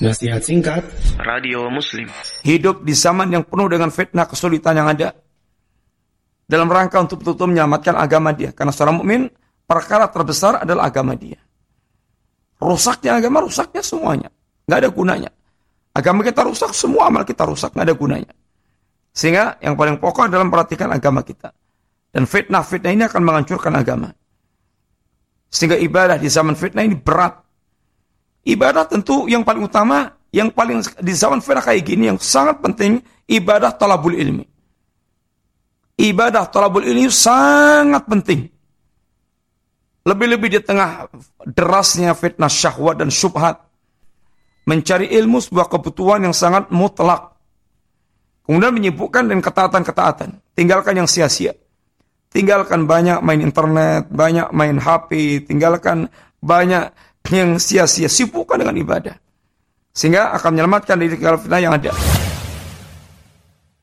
Nasihat singkat Radio Muslim Hidup di zaman yang penuh dengan fitnah kesulitan yang ada dalam rangka untuk betul-betul menyelamatkan agama dia. Karena seorang mukmin perkara terbesar adalah agama dia. Rusaknya agama, rusaknya semuanya. Nggak ada gunanya. Agama kita rusak, semua amal kita rusak, nggak ada gunanya. Sehingga yang paling pokok adalah memperhatikan agama kita. Dan fitnah-fitnah ini akan menghancurkan agama. Sehingga ibadah di zaman fitnah ini berat. Ibadah tentu yang paling utama, yang paling di zaman fitnah kayak gini yang sangat penting ibadah talabul ilmi. Ibadah talabul ilmi sangat penting. Lebih-lebih di tengah derasnya fitnah syahwat dan syubhat. Mencari ilmu sebuah kebutuhan yang sangat mutlak. Kemudian menyibukkan dengan ketaatan-ketaatan. Tinggalkan yang sia-sia. Tinggalkan banyak main internet, banyak main HP, tinggalkan banyak yang sia-sia, sibukkan dengan ibadah. Sehingga akan menyelamatkan diri dari fitnah yang ada.